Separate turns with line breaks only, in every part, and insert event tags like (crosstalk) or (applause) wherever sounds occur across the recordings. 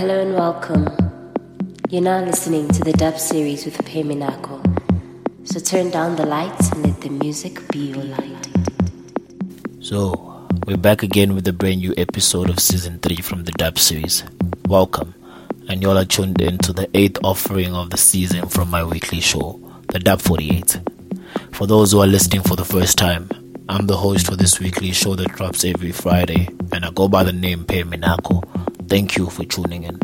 Hello and welcome. You're now listening to the dub series with Peminako. So turn down the lights and let the music be your light.
So, we're back again with a brand new episode of season 3 from the dub series. Welcome. And y'all are tuned in to the eighth offering of the season from my weekly show, the Dub 48. For those who are listening for the first time, I'm the host for this weekly show that drops every Friday, and I go by the name Pe Minako. Thank you for tuning in.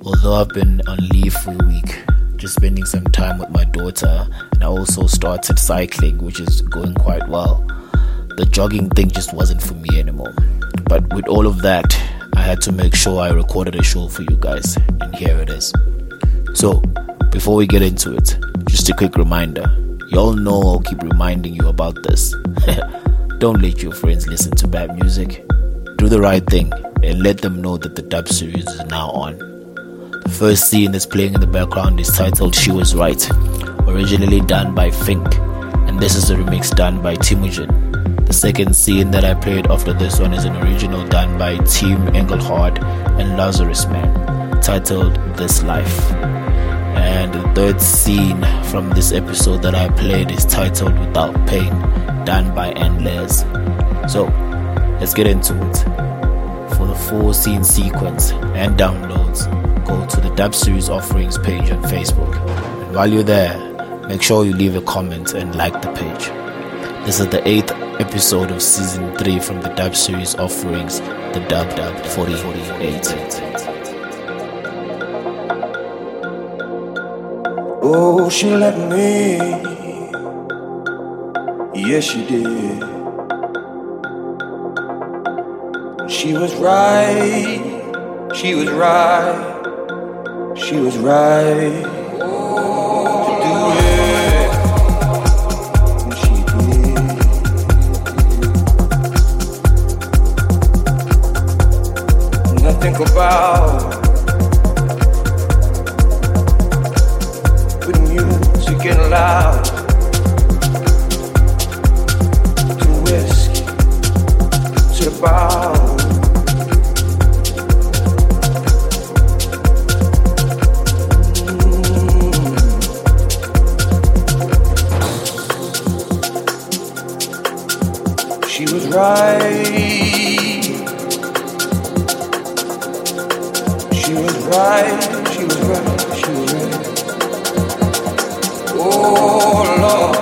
Although I've been on leave for a week, just spending some time with my daughter, and I also started cycling, which is going quite well. The jogging thing just wasn't for me anymore. But with all of that, I had to make sure I recorded a show for you guys, and here it is. So, before we get into it, just a quick reminder y'all know I'll keep reminding you about this. (laughs) Don't let your friends listen to bad music. Do the right thing and let them know that the dub series is now on. The first scene that's playing in the background is titled She Was Right, originally done by Fink, and this is a remix done by Timujin. The second scene that I played after this one is an original done by Tim Engelhardt and Lazarusman, titled This Life. And the third scene from this episode that I played is titled Without Pain, done by &Lez. So, let's get into it the full scene sequence and downloads, go to the Dub Series Offerings page on Facebook. And while you're there, make sure you leave a comment and like the page. This is the eighth episode of season 3 from the Dub Series Offerings, the Dub Dub 4048.
Oh, she let me. Yes, she did. She was right. She was right. She was right. Think about with music and loud right. She was right. She was right. She was right. Oh Lord.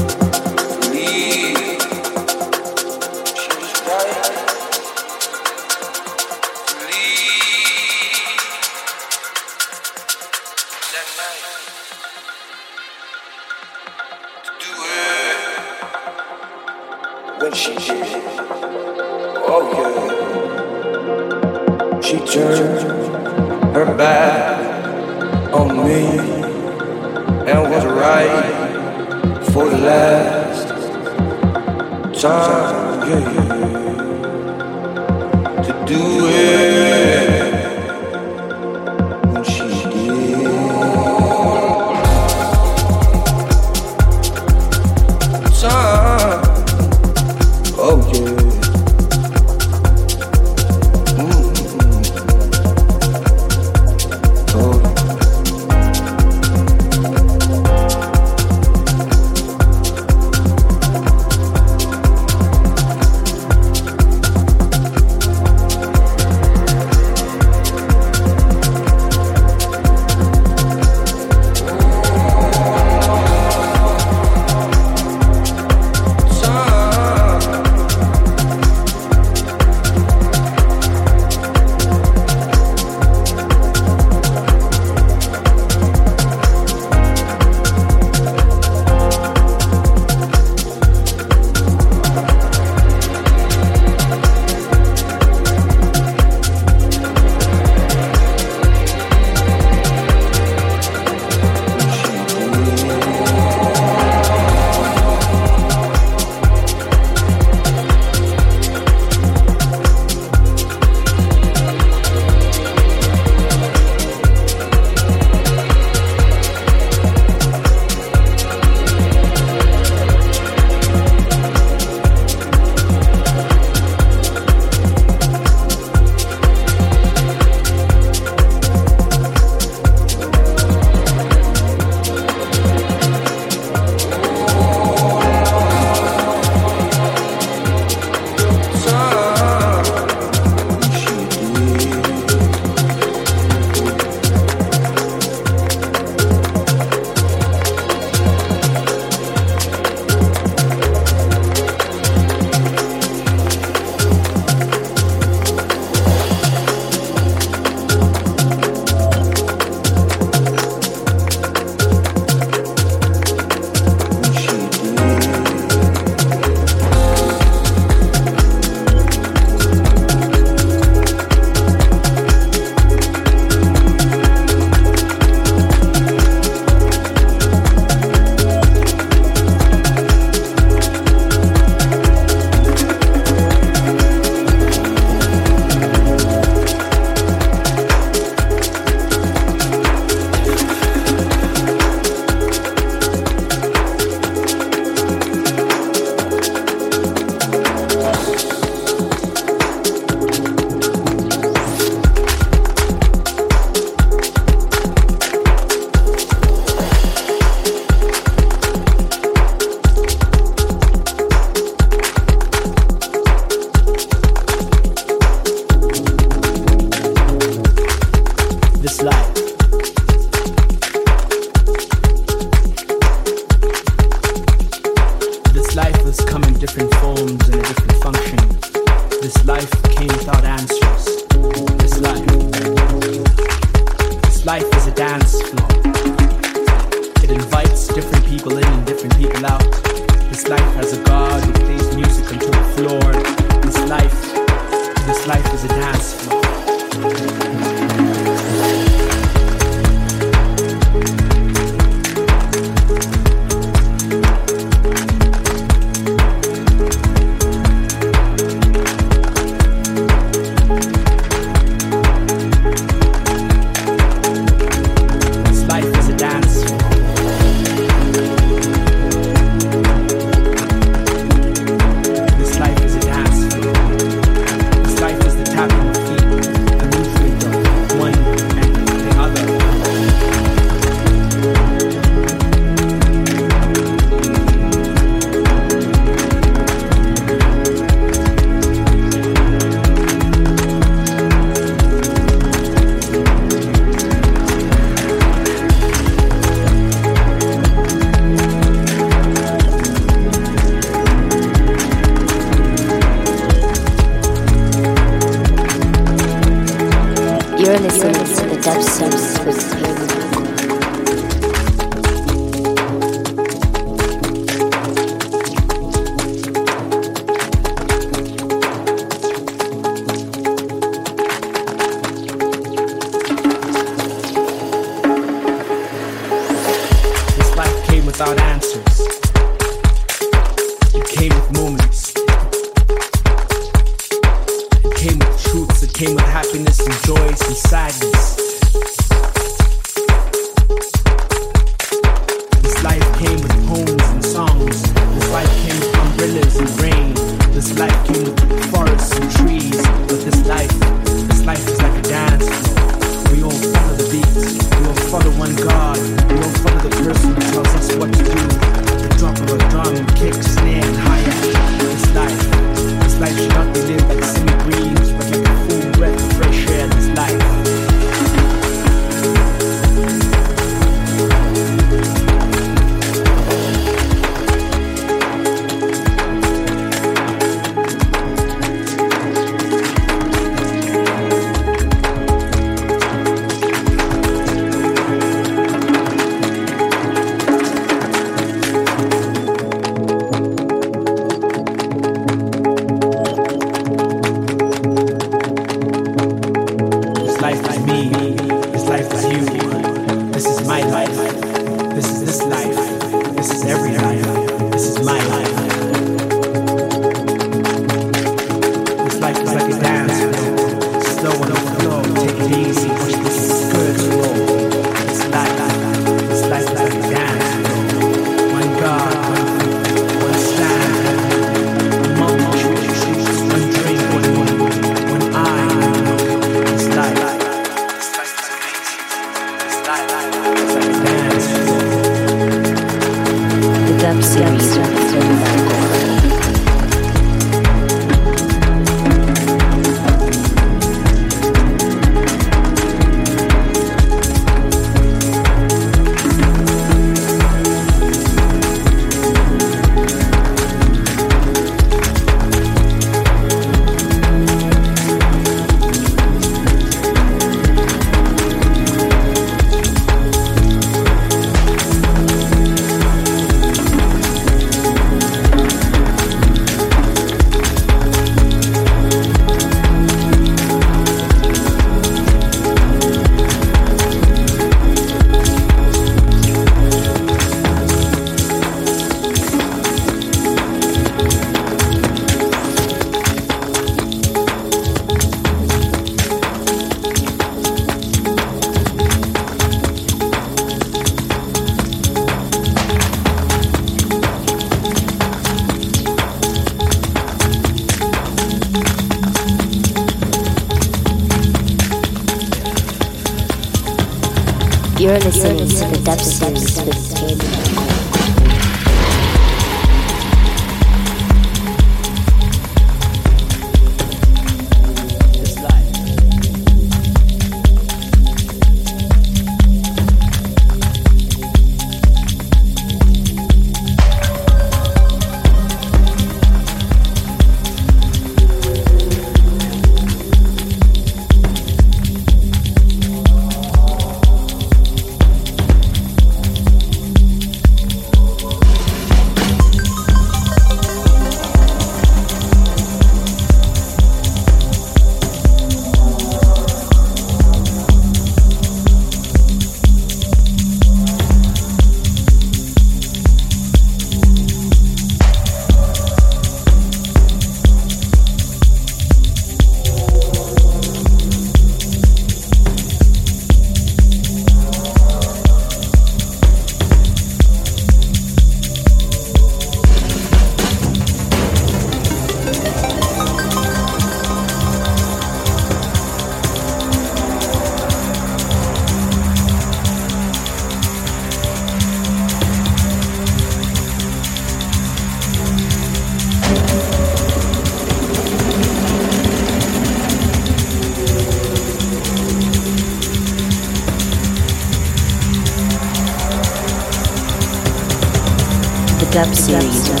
Dub series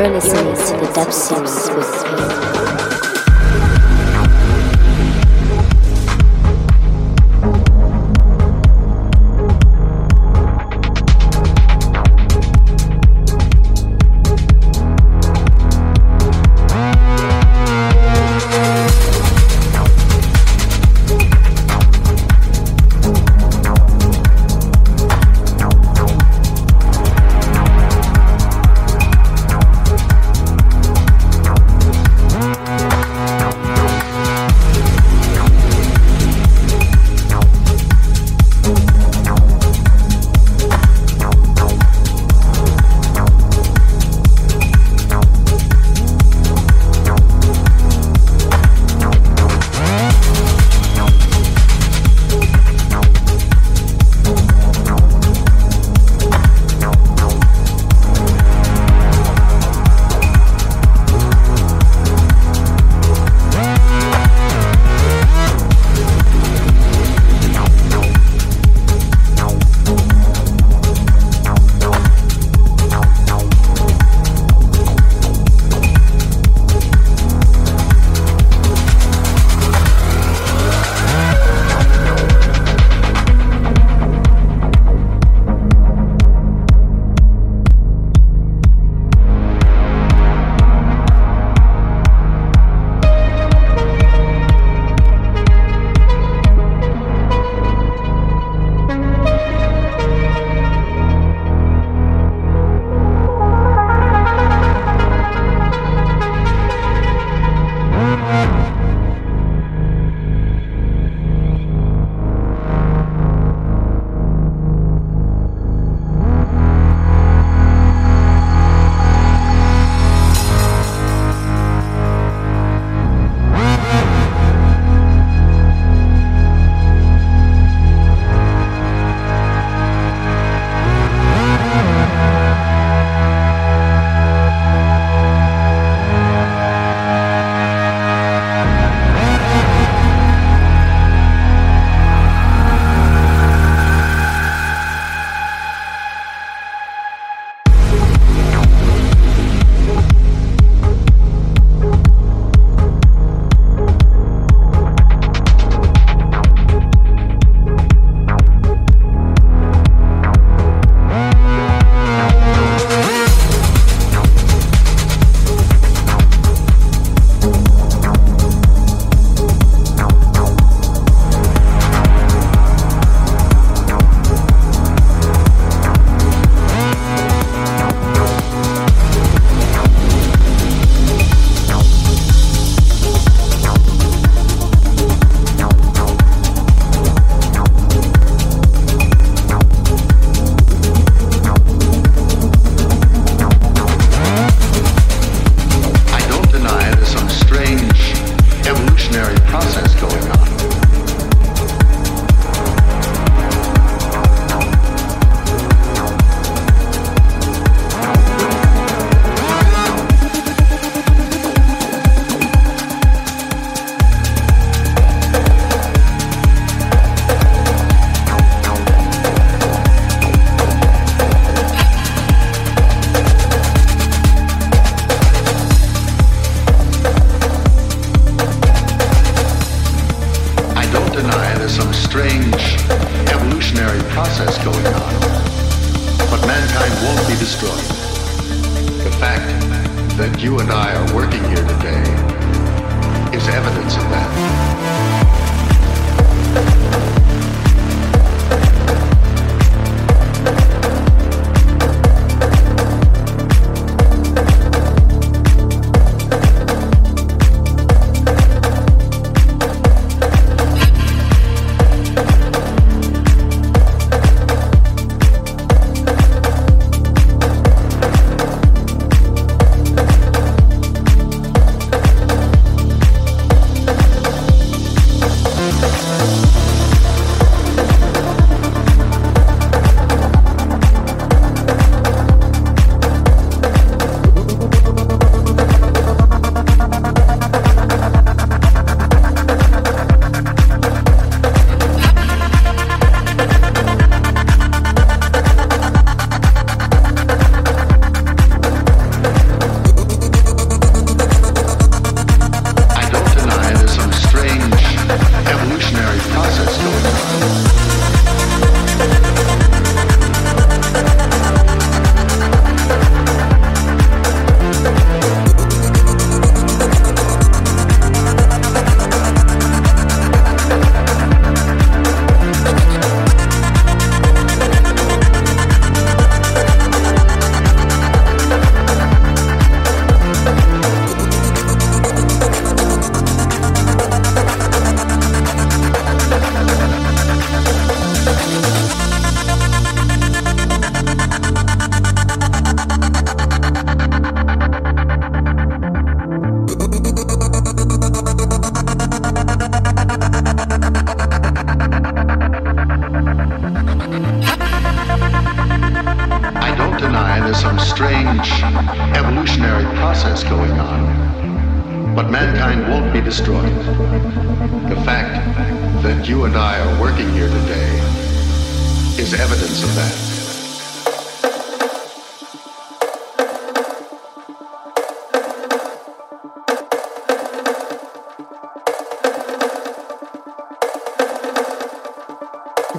You're listening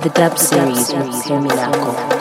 The dub series with Terminaco.
very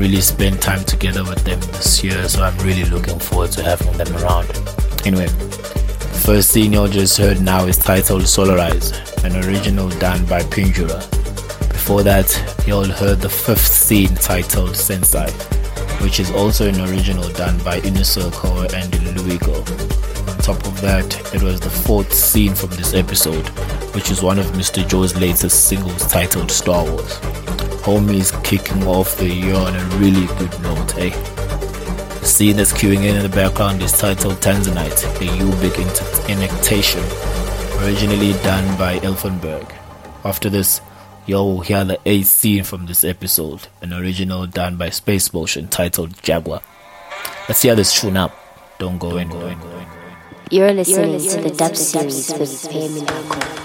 really spent time together with them this year, so I'm really looking forward to having them around. Anyway, first thing y'all just heard now is titled Solaris, an original done by Pindura. Before that, y'all heard the fifth scene titled Sensi which is also an original done by Circle and Luegoh. On top of that, it was the fourth scene from this episode, which is one of Mr. Joe's latest singles titled Star Warz. Homie's kicking off the year on a really good note, eh? Scene that's queuing in in the background is titled Tanzanite, a Yubik Incantation, originally done by Elfenberg. After this, y'all will hear the eighth scene from this episode, an original done by Space Motion titled Jaguar. Let's hear this tune up. Don't go anywhere.
You're listening to the Dub Series with Payment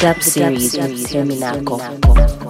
dub series with Terminaco.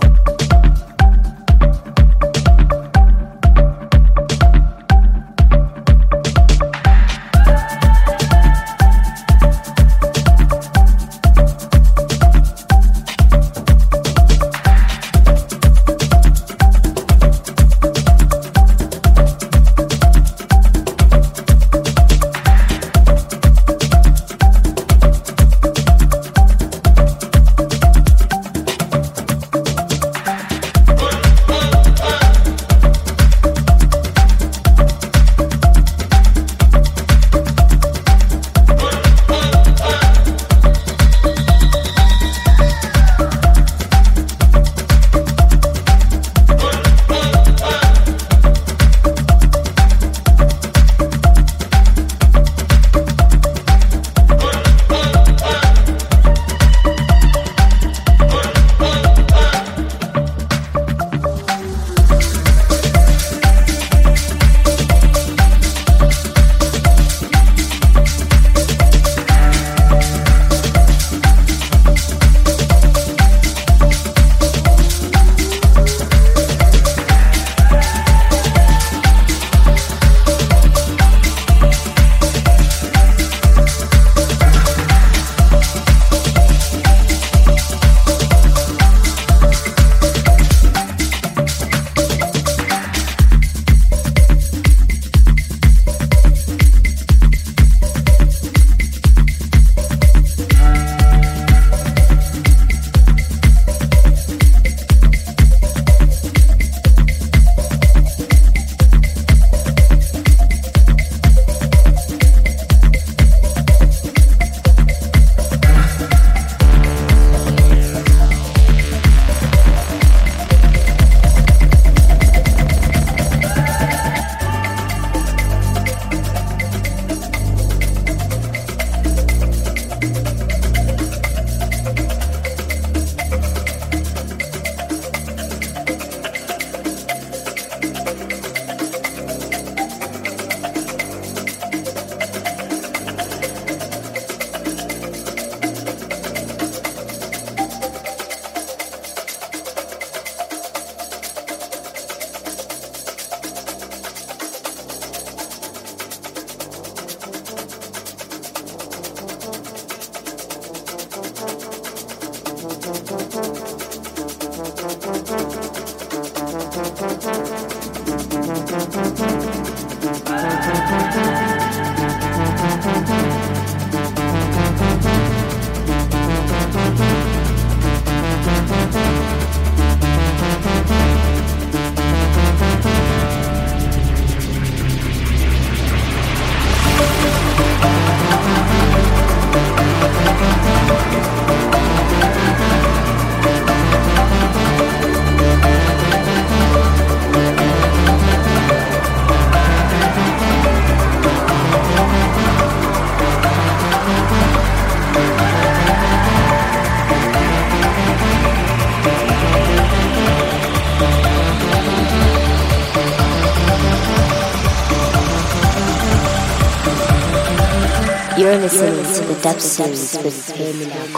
You're listening to the Dub Series with Terminaco.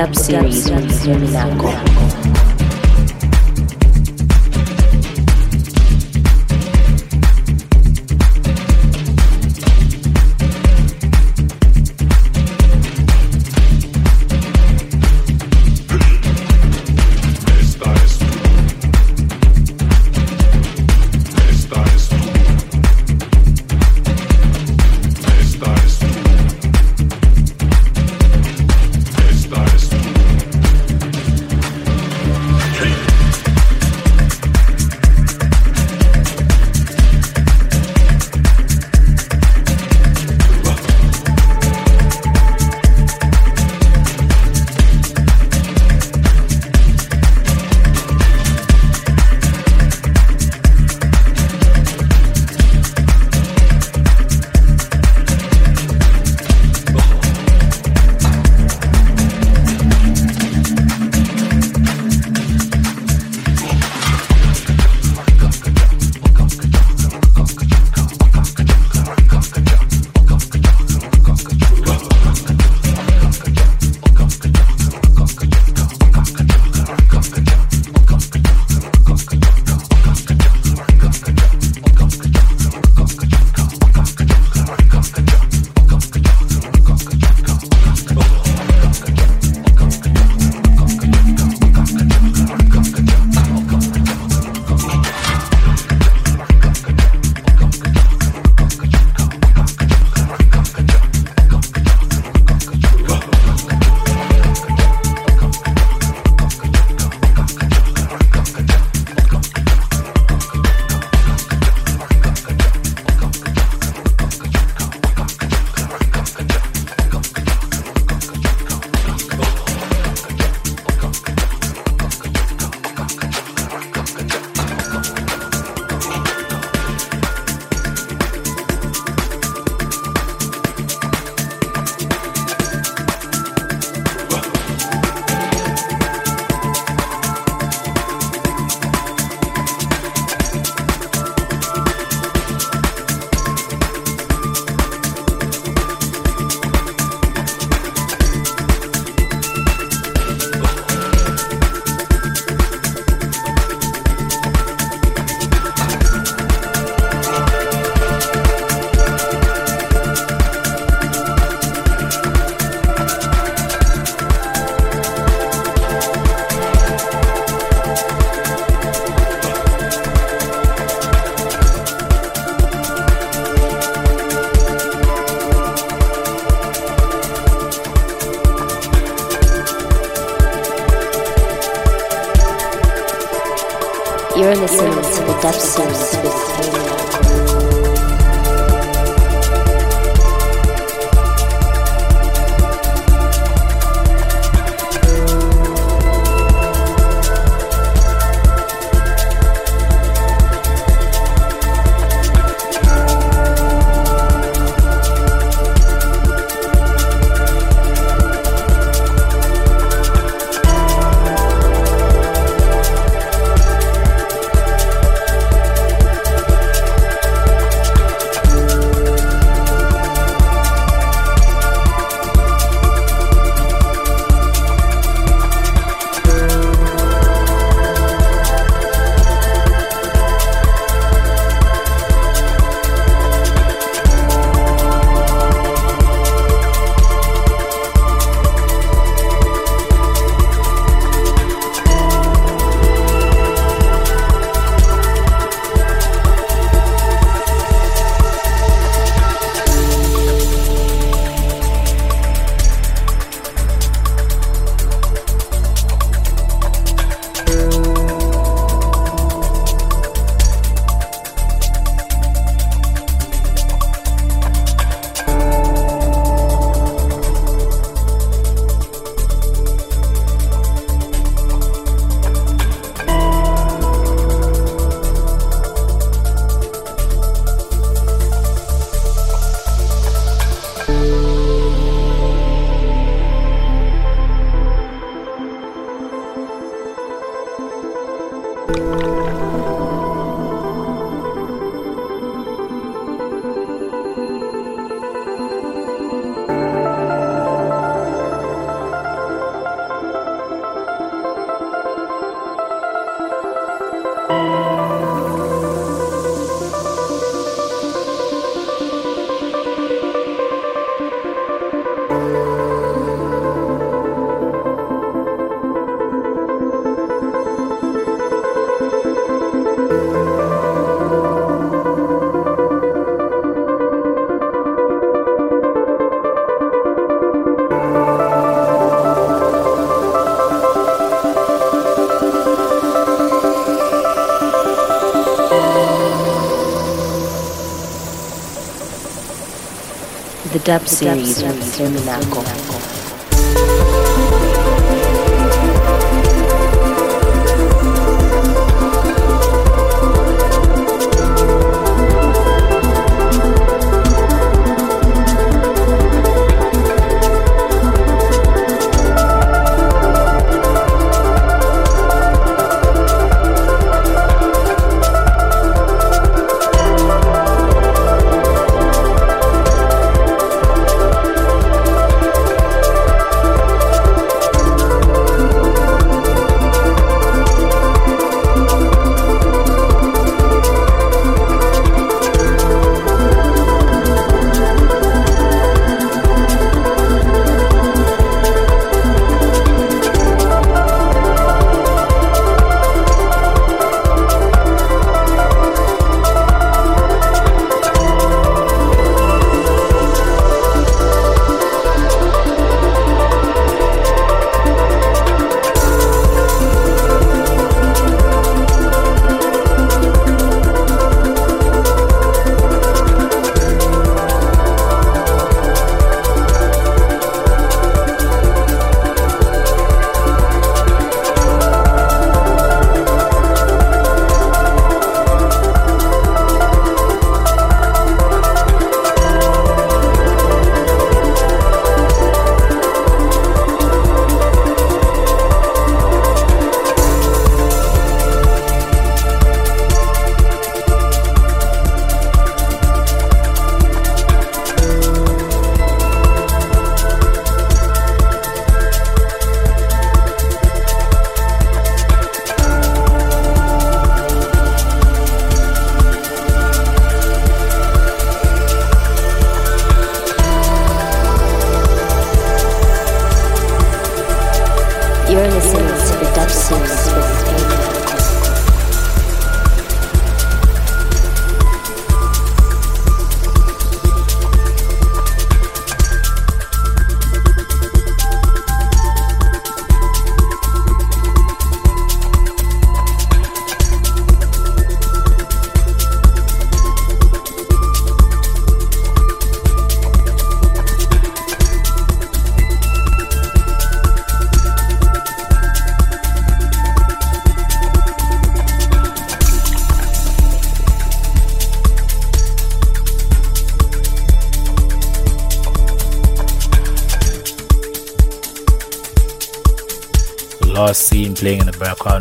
Dub series with Yeminako. Dub series with Terminaco.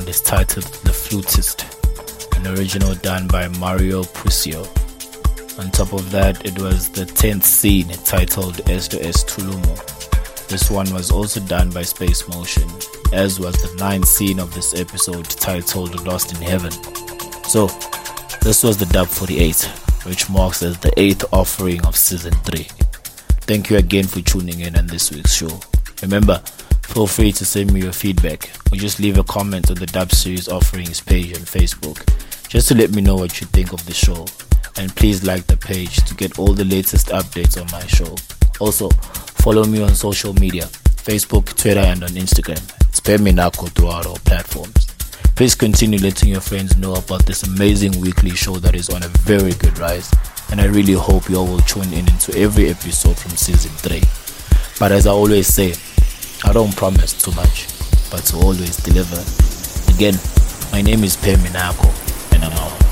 Is titled The Flutist, an original done by Mario Puccio. On top of that, it was the 10th scene titled Esto es Tulumo. This one was also done by Space Motion, as was the 9th scene of this episode titled Lost in Heaven. So, this was the dub 48, which marks as the 8th offering of season 3. Thank you again for tuning in on this week's show. Remember, Feel free to send me your feedback or just leave a comment on the Dub Series Offerings page on Facebook just to let me know what you think of the show. And please like the page to get all the latest updates on my show. Also, follow me on social media Facebook, Twitter, and on Instagram. It's Peminako throughout all platforms. Please continue letting your friends know about this amazing weekly show that is on a very good rise. And I really hope you all will tune in into every episode from season 3. But as I always say, I don't promise too much, but to always deliver. Again, my name is Peminako, and I'm out.